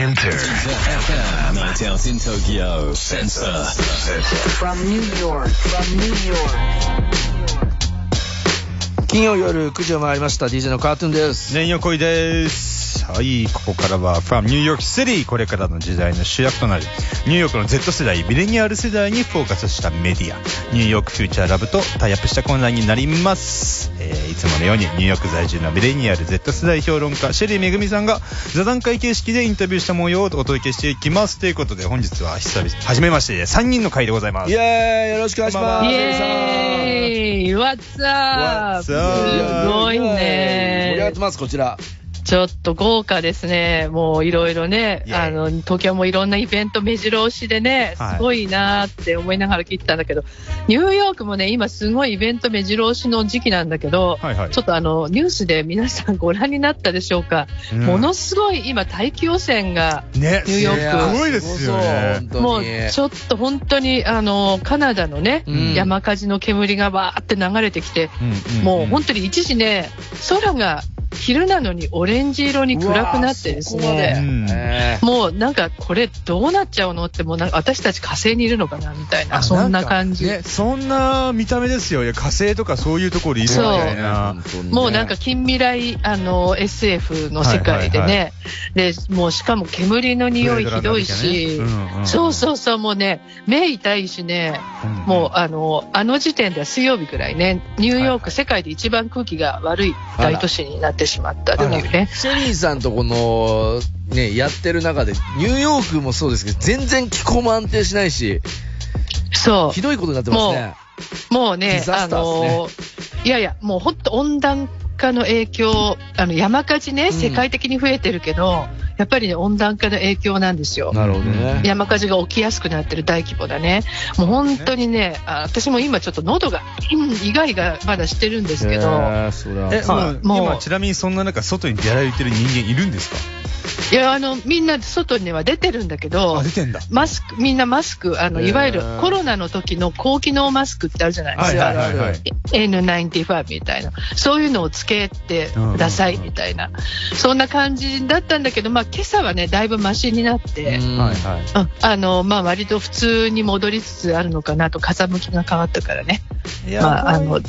Enter. FM. Night out in Tokyo. Sensor. From New York, from New York. 金曜夜9時を回りました DJ のカートゥーンです。年横井です。はい、ここからは From New York City これからの時代の主役となるニューヨークの Z 世代、ミレニアル世代にフォーカスしたメディアニューヨークフューチャーラブとタイアップしたコーナーになります。えーいつものようにニューヨーク在住のミレニアル Z 世代評論家シェリーめぐみさんが座談会形式でインタビューした模様をお届けしていきます。ということで本日は久々、初めまして3人の回でございます。イエーイよろしくお願いします。イエーイ !What's up? What's す up？ごいね盛り上がって。ます、こちら。ちょっと豪華ですね。もういろいろね。あの、東京もいろんなイベント目白押しでね、はい。すごいなーって思いながら聞いてたんだけど、ニューヨークもね、今すごいイベント目白押しの時期なんだけど、はいはい。ちょっとあの、ニュースで皆さんご覧になったでしょうか。うん。ものすごい今大気汚染がね、ニューヨーク。やすごいですよね。もうちょっと本当にあのカナダのね、うん。山火事の煙がバーって流れてきて、うんんん。もう本当に一時ね、空が昼なのにオレンジ色に暗くなってですね、うん。えもうなんかこれどうなっちゃうのって、もうなんか私たち火星にいるのかなみたいな、そんな感じ。ね、そんな見た目ですよ。いや火星とかそういうところいるみそう。たいな。もうなんか近未来あの SF の世界でね、はいはいでもうしかも煙の匂いひどいし、そうそうそう、もうね、目痛いしね、もうあのあの時点では水曜日くらいね、ニューヨーク、はいはい。世界で一番空気が悪い大都市になってしまった。っていうね。シェリーさんとこの、ね、やってる中で、ニューヨークもそうですけど、全然気候も安定しないし、そひどいことになってますね。う、もうねディ、ザあの、いやいや、もう本当温暖化の影響、あの山火事ね、ん。世界的に増えてるけど、やっぱりね、温暖化の影響なんですよ。なるほどね。山火事が起きやすくなってる大規模だね。もう本当にね、あ私も今ちょっと喉が、うんイガイガまだしてるんですけど、えーそれはえ、まあもう、今ちなみにそんな中、外に出歩いてる人間いるんですか？いや、あの、みんな外には出てるんだけどあ、、出てんだ。マスク、みんなマスク、あの、いわゆるコロナの時の高機能マスクってあるじゃないですか。はいはいはいはい N95 みたいな。そういうのをつけてくださいみたいな。そんな感じだったんだけど、まあ今朝はね、だいぶマシになって、あの、まあ割と普通に戻りつつあるのかなと、風向きが変わったからね。いやまあ、あの、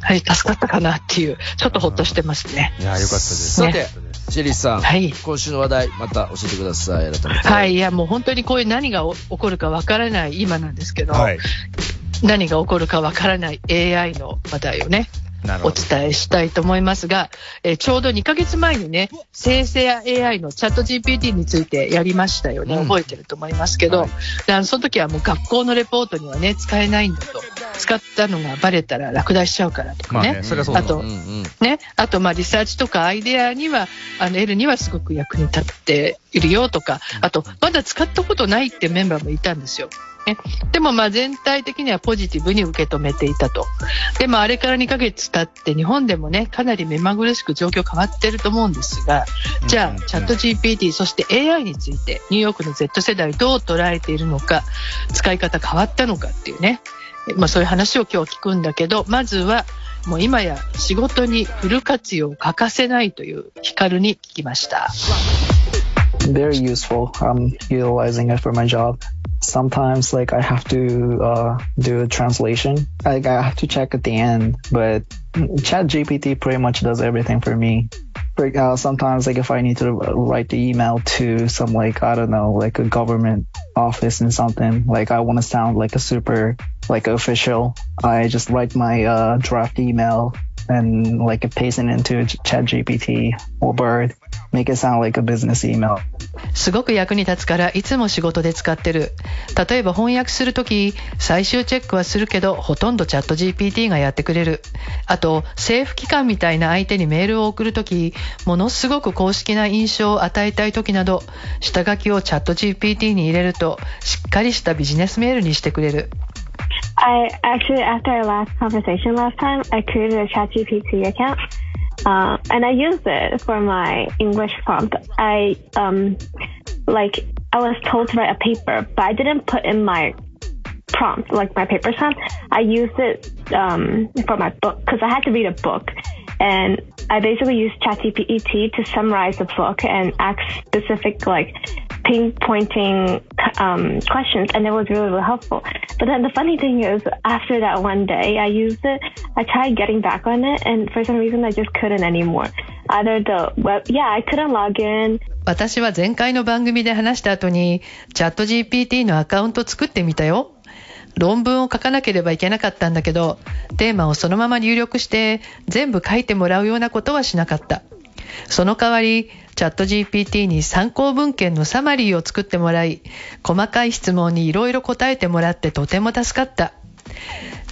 はい、助かったかなっていう、ちょっとほっとしてますね。いや、よかったです。さて、シェリーさん、はい今週の話題、また教えてください、改めて。はい、いやもう本当にこういう何が起こるかわからない今なんですけど、はい。何が起こるかわからない AI の話題をね、お。伝えしたいと思いますが、えーちょうど2ヶ月前にね、生成 AI のチャット GPT についてやりましたよね。うん覚えてると思いますけど、はいその時はもう学校のレポートにはね、使えないんだと。使ったのがバレたら落第しちゃうからとかね。まあね、あとうんうんね、あとまあリサーチとかアイデアには、あの L にはすごく役に立っているよとか、あとまだ使ったことないってメンバーもいたんですよ。ね、でもまあ全体的にはポジティブに受け止めていたと。でもあれから2ヶ月経って日本でもね、かなり目まぐるしく状況変わってると思うんですが、じゃうんあチャット GPT、そして AI についてニューヨークの Z 世代どう捉えているのか、使い方変わったのかっていうね、まあそういう話を今日聞くんだけど、まずはもう今や仕事にフル活用欠かせないというヒカルに聞きました。Very useful. I'm utilizing it for my job. Sometimes, like, I have to uh, do a translation. Like, I have to check at the end, but Chat GPT pretty much does everything for me. Uh, sometimes, like, if I need to write the email to some, like, I don't know, like a government office and something, like, I want to sound like a super, like, official. I just write my uh, draft email and, like, paste it into Chat GPT or Bird, make it sound like a business email. すごく役に立つからいつも仕事で使ってる。例えば翻訳するとき、最終チェックはするけど、ほとんどチャット GPT がやってくれる。あと、政府機関みたいな相手にメールを送るとき、ものすごく公式な印象を与えたいときなど、下書きをチャット GPT に入れると、しっかりしたビジネスメールにしてくれる。I actually, after our last conversation last time, I created a ChatGPT account, uh, and I used it for my English prompt. I um, like I was told to write a paper, but I didn't put in my prompt, like my paper prompt. I used it um, for my book because I had to read a book, and I basically used ChatGPT to summarize the book and ask specific like pinpointing um, questions, and it was really, really helpful. But then the funny thing is, after that one day, I used it. I tried getting back on it, and for some reason, I just couldn't anymore. Either the web, yeah, I couldn't log in. 私は前回の番組で話した後に、チャット GPT のアカウント作ってみたよ。論文を書かなければいけなかったんだけど、テーマをそのまま入力して全部書いてもらうようなことはしなかった。その代わり、チャット GPT に参考文献のサマリーを作ってもらい、細かい質問にいろいろ答えてもらってとても助かった。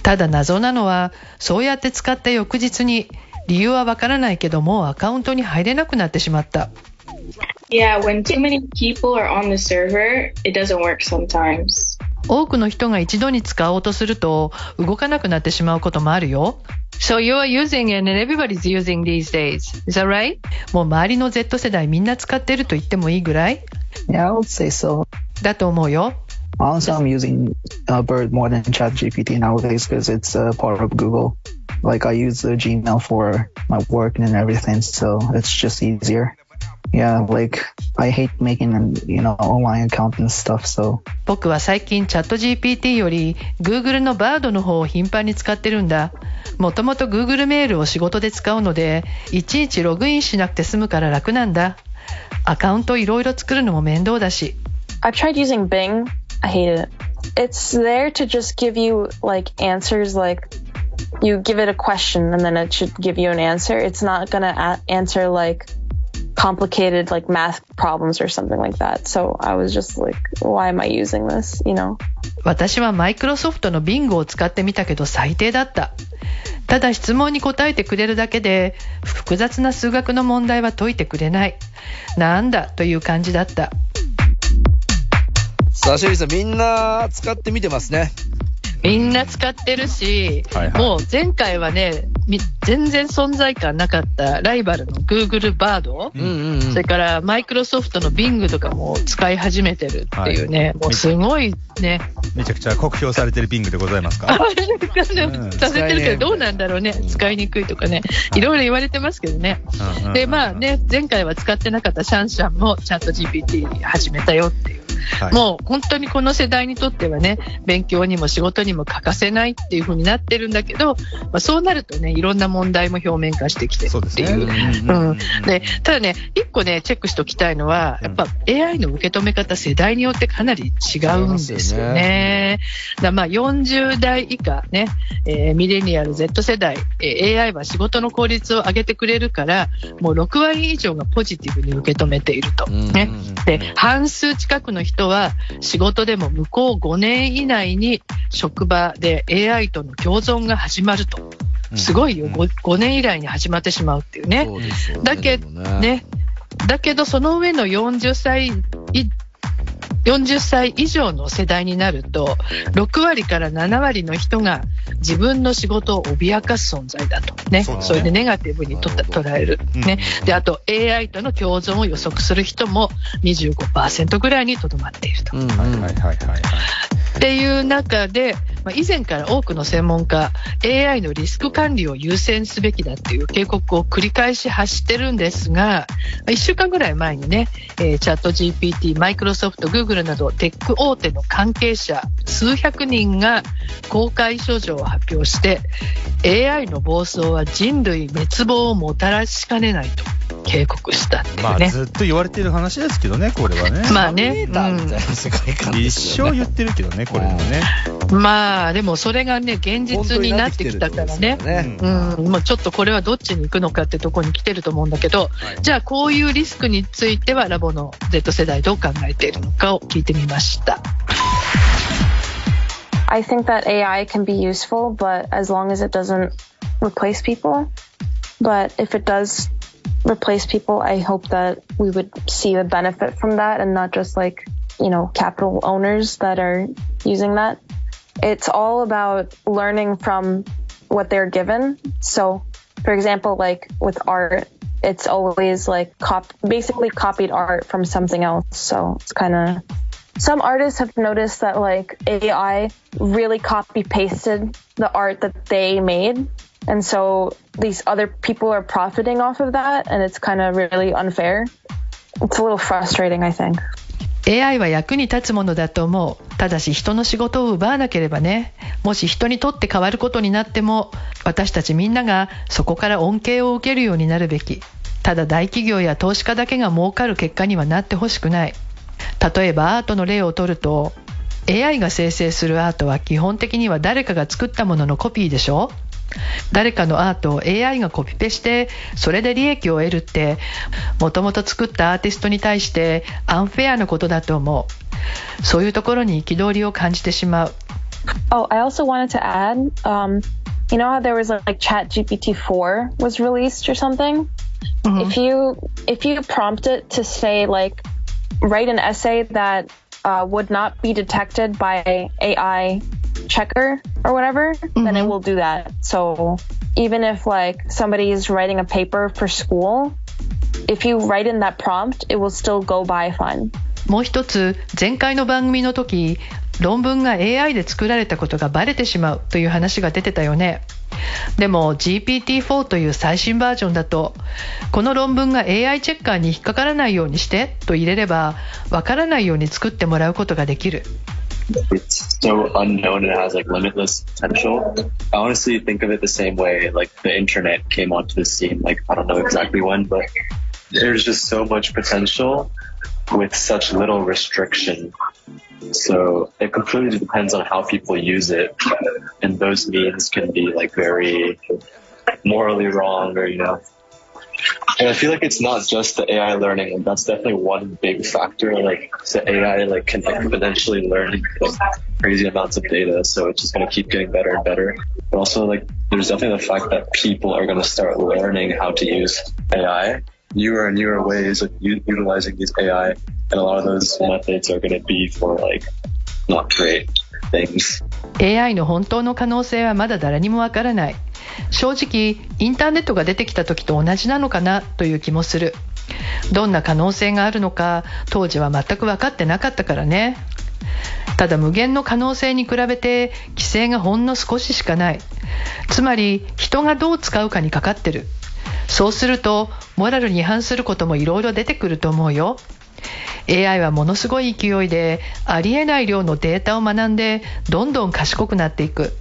ただ謎なのは、そうやって使った翌日に、理由はわからないけどもうアカウントに入れなくなってしまった。Yeah, when too many people are on the server, it doesn't work sometimes. 多くの人が一度に使おうとすると動かなくなってしまうこともあるよ。So you are using it and everybody's using these days. Is that right? もう周りの Z 世代みんな使ってると言ってもいいぐらい Yeah, I would say so. だと思うよ。Honestly, I'm using uh, Bird more than ChatGPT nowadays because it's a part of Google. Like I use the Gmail for my work and everything, so it's just easier. Yeah, like I hate making you know online account and stuff. So 僕は最近チャット GPT より Google の Bard の方を頻繁に使ってるんだ。もともと Google メールを仕事で使うので、いちいちログインしなくて済むから楽なんだ。アカウントいろいろ作るのも面倒だし。I've tried using Bing. I hate it. It's there to just give you like answers like you give it a question and then it should give you an answer. It's not going to a- answer like complicated like math problems or something like that. So I was just like, why am I using this? You know? 私はマイクロソフトの Bing を使ってみたけど最低だった。ただ質問に答えてくれるだけで複雑な数学の問題は解いてくれない。なんだという感じだった。さあ、シェリーさん、みんな使ってみてますね。みんな使ってるし、はいはい。もう前回はね、み全然存在感なかったライバルの Google バード、うんうんうん。それからマイクロソフトの Bing とかも使い始めてるっていうね、はい。もうすごいね、めちゃくちゃ酷評されてるビングでございますか？させてるけど、どうなんだろうね、使いにくいとかね、いろいろ言われてますけどね。で、まあね、前回は使ってなかったシャンシャンもチャット GPT 始めたよっていう。はいもう本当にこの世代にとってはね、勉強にも仕事にも欠かせないっていう風になってるんだけど、まあ、そうなるとね、いろんな問題も表面化してきて。っていう。ただね、一個ね、チェックしておきたいのは、やっぱ AI の受け止め方、世代によってかなり違うんですよね。だまあ40代以下ね、えーミレニアル Z 世代、えー AI は仕事の効率を上げてくれるから、もう6割以上がポジティブに受け止めていると。うんねうんで、半数近くの人は仕事でも向こう5年以内に職場で AI との共存が始まると。すごいよ、うん 5, 5年以内に始まってしまうっていうね。そうね。だけでもね。ね。だけど、その上の40歳い、40歳以上の世代になると、6割から7割の人が自分の仕事を脅かす存在だと。ね。ねそれでネガティブにと捉える。ね。うんで、あと AI との共存を予測する人も25%ぐらいにとどまっていると。はいはいはいはい。っていう中で、まあ、以前から多くの専門家、AI のリスク管理を優先すべきだっていう警告を繰り返し発してるんですが、1週間ぐらい前にね、えーチャット GPT、マイクロソフト、グーグルなどテック大手の関係者数百人が公開書状を発表して、AI の暴走は人類滅亡をもたらしかねないと警告したっていまあ、うね。ずっと言われてる話ですけどね、これはね。まあね、ターミネーターみたいな世界観で一。生言ってるけどね、これもね。まあ、でもそれがね、現実になってきたからね。ね。うん、もうちょっとこれはどっちに行くのかってとこに来てると思うんだけど、じゃあこういうリスクについてはラボの Z 世代どう考えているのかを聞いてみました。I think that AI can be useful, but as long as it doesn't replace people. But if it does replace people, I hope that we would see the benefit from that and not just like, you know, capital owners that are using that. It's all about learning from what they're given. So, for example, like with art, it's always like cop- basically copied art from something else. So it's kind of some artists have noticed that like AI really copy pasted the art that they made. And so these other people are profiting off of that and it's kind of really unfair. It's a little frustrating, I think. AI は役に立つものだと思う。ただし人の仕事を奪わなければね。もし人にとって変わることになっても私たちみんながそこから恩恵を受けるようになるべき。ただ大企業や投資家だけが儲かる結果にはなってほしくない。例えばアートの例を取ると AI が生成するアートは基本的には誰かが作ったもののコピーでしょ。誰かのアートを AI がコピペしてそれで利益を得るってもともと作ったアーティストに対してアンフェアなことだと思うそういうところに憤りを感じてしまう Oh, I also wanted to add, um, you know how there was like Chat GPT 4 was released or something? If you if you prompt it to say like write an essay that uh, would not be detected by AI checker or whatever, then it will do that. So even if like somebody is writing a paper for school, if you write in that prompt, it will still go by fine. もう一つ前回の番組の時 論文が AI で作られたことがバレてしまうという話が出てたよねでも GPT-4 という最新バージョンだとこの論文が AI チェッカーに引っかからないようにしてと入れればわからないように作ってもらうことができる it's so unknown and it has like limitless potential. I honestly think of it the same way like the internet came onto the scene. Like I don't know exactly when, but there's just so much potential with such little restriction. So it completely depends on how people use it, and those means can be like very morally wrong or you know. And I feel like it's not just the AI learning. That's definitely one big factor. Like the AI like can exponentially learn crazy amounts of data, so it's just gonna keep getting better and better. But also like there's definitely the fact that people are gonna start learning how to use AI, newer and newer ways of u- utilizing these AI, and a lot of those methods are gonna be for like not great things. AI の本当の可能性はまだ誰にもわからない。正直インターネットが出てきた時と同じなのかなという気もする。どんな可能性があるのか当時は全く分かってなかったからね。ただ無限の可能性に比べて規制がほんの少ししかない。つまり人がどう使うかにかかってる。そうするとモラルに反することもいろいろ出てくると思うよ。AI はものすごい勢いでありえない量のデータを学んでどんどん賢くなっていく。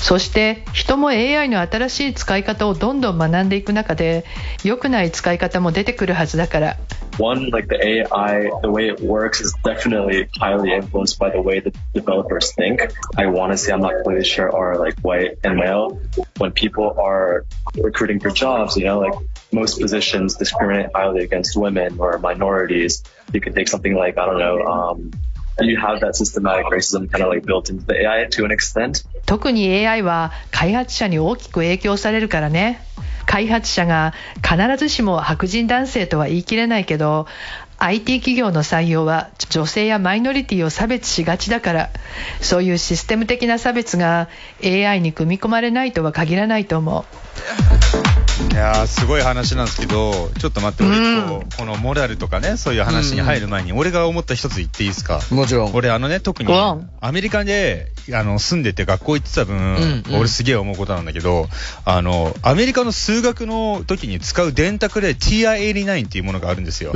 そして人も AI の新しい使い方をどんどん学んでいく中で良くない使い方も出てくるはずだから One, like the AI, the way it works is definitely highly influenced by the way the developers think. I want to say I'm not completely sure are like white and male. When people are recruiting for jobs, you know, like most positions discriminate highly against women or minorities. You can take something like, I don't know, um, you have that systematic racism kind of like built into the AI to an extent. 特に AI は開発者に大きく影響されるからね。開発者が必ずしも白人男性とは言い切れないけど IT 企業の採用は女性やマイノリティを差別しがちだからそういうシステム的な差別が AI に組み込まれないとは限らないと思ういやーすごい話なんですけど、ちょっと待って、俺一個、このモラルとかね、そういう話に入る前に、俺が思った一つ言っていいですか？もちろん。俺あのね、特に、アメリカで、あの、住んでて学校行ってた分、うんうん俺すげえ思うことなんだけど、あの、アメリカの数学の時に使う電卓で TI-89 っていうものがあるんですよ。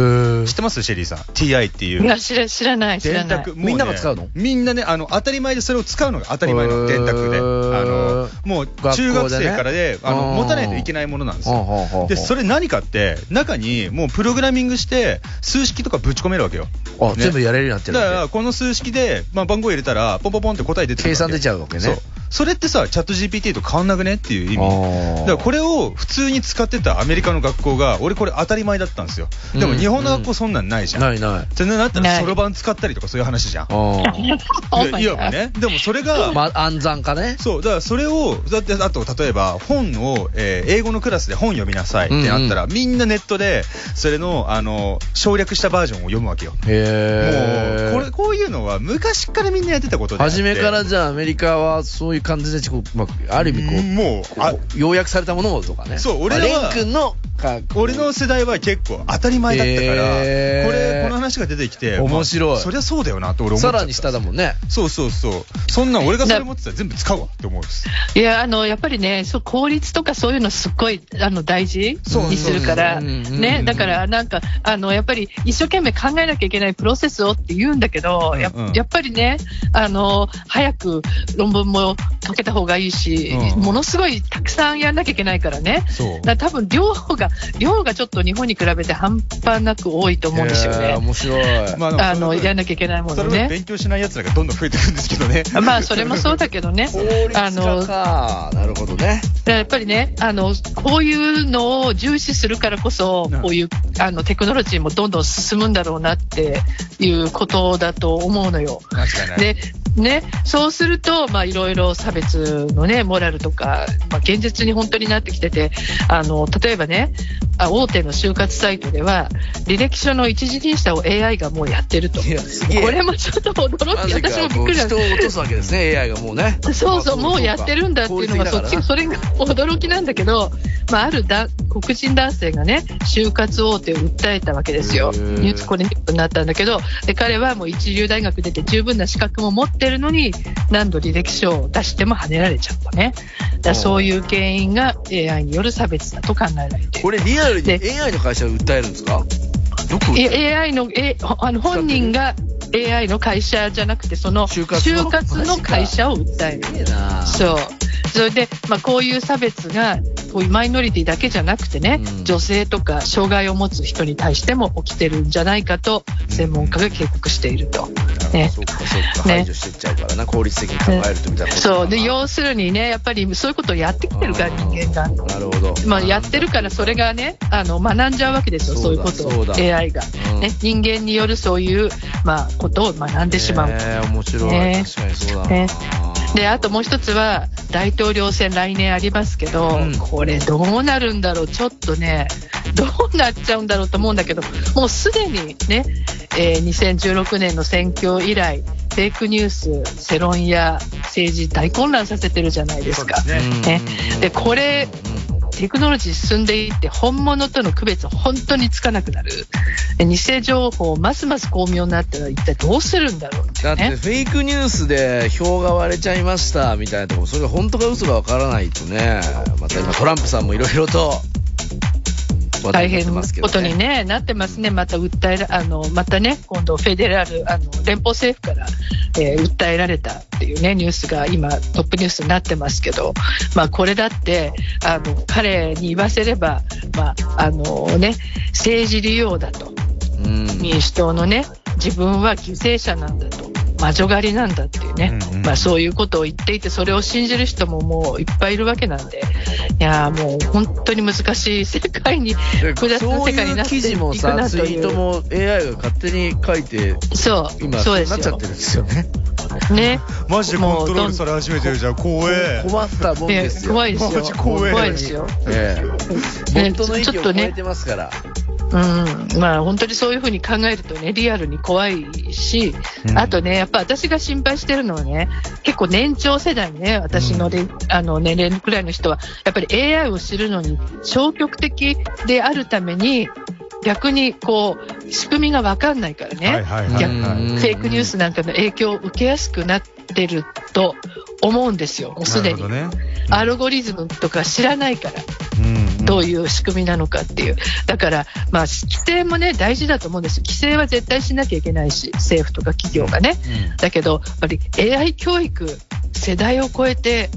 知ってます？シェリーさん？TI っていう。いや知ら知らない知らないねみんなが使うのみんなね、あの、当たり前でそれを使うの？が当たり前の電卓で。あの、もう中学生からで、あの、持たないといけないものなんですよ。で、それ何かって、中にもうプログラミングして、数式とかぶち込めるわけよ。あ、ね全部やれるようになってるわだから、この数式で、まあ、番号入れたら、ポンポンポンって答え出てくる計算出ちゃうわけねそう。それってさ、チャット GPT と変わんなくねっていう意味。だからこれを普通に使ってたアメリカの学校が、俺これ当たり前だったんですよ。でもうん日本の学校そんなんないじゃん。ないない。ってなったらそろばん使ったりとかそういう話じゃん。あで いわばね。でもそれが、あ。まあ、暗算かね。そう、だからそれを、だって、あと、例えば、本を、えー英語のクラスで本読みなさいってなったら、みんなネットで、それの、あの、省略したバージョンを読むわけよ。へもう、これ、こういうのは昔からみんなやってたことで。初めからじゃあアメリカはそういう感じで、こうまあ、ある意味こう、もう、あ要約されたものをとかね。そう俺らはまあレン君のか俺の世代は結構当たり前だったから、へーこれこの話が出てきて面白いまあそりゃそうだよなって俺思っちさらに下だもんね。そうそうそうそんなん俺がそれ持ってたら全部使うわって思うんですいや、あの、やっぱりね、そう、効率とかそういうのすっごい、あの、大事にするから、ね、だから、なんか、あの、やっぱり、一生懸命考えなきゃいけないプロセスをって言うんだけど、やうんうんやっぱりね、あの、早く論文も解けた方がいいし、うんものすごいたくさんやんなきゃいけないからね。そうだから多分量が、量がちょっと日本に比べて半端なく多いと思うんですよね。面白い。まああの、やんなきゃいけないもそれ分のね。勉強しない奴らがどんどん増えていくんですけどねまあ、それもそうだけどね。あの、か。なるほどね。やっぱりね、あの、こういうのを重視するからこそうん、こういう、あの、テクノロジーもどんどん進むんだろうなっていうことだと思うのよ。間違いないで、ね、そうすると、まあ、いろいろ差別のね、モラルとか、まあ、現実に本当になってきてて、あの、例えばね、あ大手の就活サイトでは、履歴書の一時審査を AI がもうやってると。いや、すげえ。これもちょっと驚き、私もびっくり人を落とすわけですね、AI がもうね。そうそう、もうやってるんだっていうのが、そっち、それが驚きなんだけど、まあ、あるだ黒人男性がね、就活大手を訴えたわけですよ。ニュースこれニュースになったんだけど、で彼はもう一流大学出て十分な資格も持ってるのに、何度履歴書を出しても跳ねられちゃったね。だそういう原因が AI による差別だと考えられて。これリアルにで AI の会社を訴えるんですか？どこいや AI の、え、あの本人が AI の会社じゃなくて、その就就活の会社を訴える。そう。それで、まあ、こういう差別が、こういうマイノリティだけじゃなくてね、うん女性とか障害を持つ人に対しても起きてるんじゃないかと、専門家が警告していると。ねそうか、そうか、ね排除していっちゃうからな、効率的に考えるとみたいなそう。で、よ要するにね、やっぱりそういうことをやってきてるから、人間が。なるほど。まあ、やってるから、それがね、あの、学んじゃうわけですよ、そうういうことを、そうだ AI が。うんね、人間によるそういう、まあ、ことを学んでしまうと。えー、面白い。ね確かにそうだな。ねで、あともう一つは、大統領選来年ありますけど、うん。これどうなるんだろう、ちょっとね、どうなっちゃうんだろうと思うんだけど、もうすでにね、えー2016年の選挙以来、フェイクニュース、世論や政治大混乱させてるじゃないですか。ですね。で、これ、テクノロジー進んでいって本物との区別本当につかなくなる。偽情報ますます巧妙になったら一体どうするんだろうってだって。フェイクニュースで票が割れちゃいましたみたいなところ、それが本当か嘘かわからないとね、また今トランプさんもいろいろと大変なことにね、なってますね。また訴えら、あの、またね、今度フェデラル、あの、連邦政府から、えー訴えられたっていうね、ニュースが今トップニュースになってますけど、まあこれだって、あの、彼に言わせれば、まあ、あのね、政治利用だと。うん民主党のね、自分は犠牲者なんだと。魔女狩りなんだっていうね、うんうんまあそういうことを言っていて、それを信じる人ももういっぱいいるわけなんで、いやーもう本当に難しい世界に、複雑な世界になっていくさ、なという。ツイートも AI が勝手に書いて、そう、今、そうですよなっちゃって。るんですよね。ね。マジでコントロールされ始めてるじゃん怖え困ったもんねですよ。怖いですよ。マジ怖い怖いですよ。ええ。ね本当の意見ちょっとねを超えてますから。うん、まあ本当にそういうふうに考えるとね、リアルに怖いし、うんあとね、やっぱ私が心配してるのはね、結構年長世代ね、私のれ、あの年齢くらいの人は、やっぱり AI を知るのに消極的であるために、逆にこう、仕組みがわかんないからね。フェイクニュースなんかの影響を受けやすくなってると思うんですよ、もうすでに。なるほどねアルゴリズムとか知らないから。うんどういう仕組みなのかっていう。だから、まあ、規制もね、大事だと思うんです。規制は絶対しなきゃいけないし、政府とか企業がね。だけど、やっぱり AI 教育、世代を超えて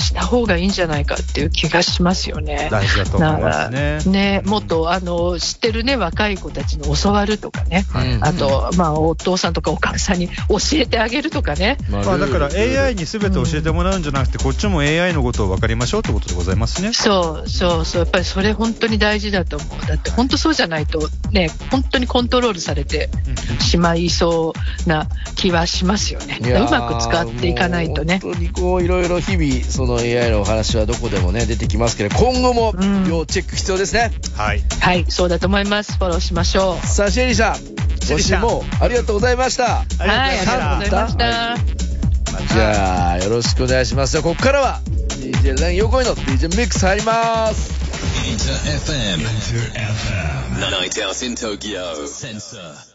した方がいいんじゃないかっていう気がしますよね。大事だと思いますねね、もっと、あの、知ってるね、若い子たちに教わるとかね。うんあと、まあ、お父さんとかお母さんに教えてあげるとかね。ままあだから AI に全て教えてもらうんじゃなくて、こっちも AI のことを分かりましょうってことでございますね。そうそうそう、やっぱりそれ本当に大事だと思う。だって本当そうじゃないとね、本当にコントロールされてしまいそうな気はしますよね。うまく使っていかないとね。本当にこういろいろ日々その AI のお話はどこでもね出てきますけど今後もうん要チェック必要ですね、はい。はい、そうだと思います。フォローしましょう。さあシェリーさん今週もありがとうございましたはい、ありがとうございました。じゃあよろしくお願いしますじゃあここからは DJ レン横井の DJ ミックス入ります Inter FM. Inter FM. Night out in Tokyo. Sensor.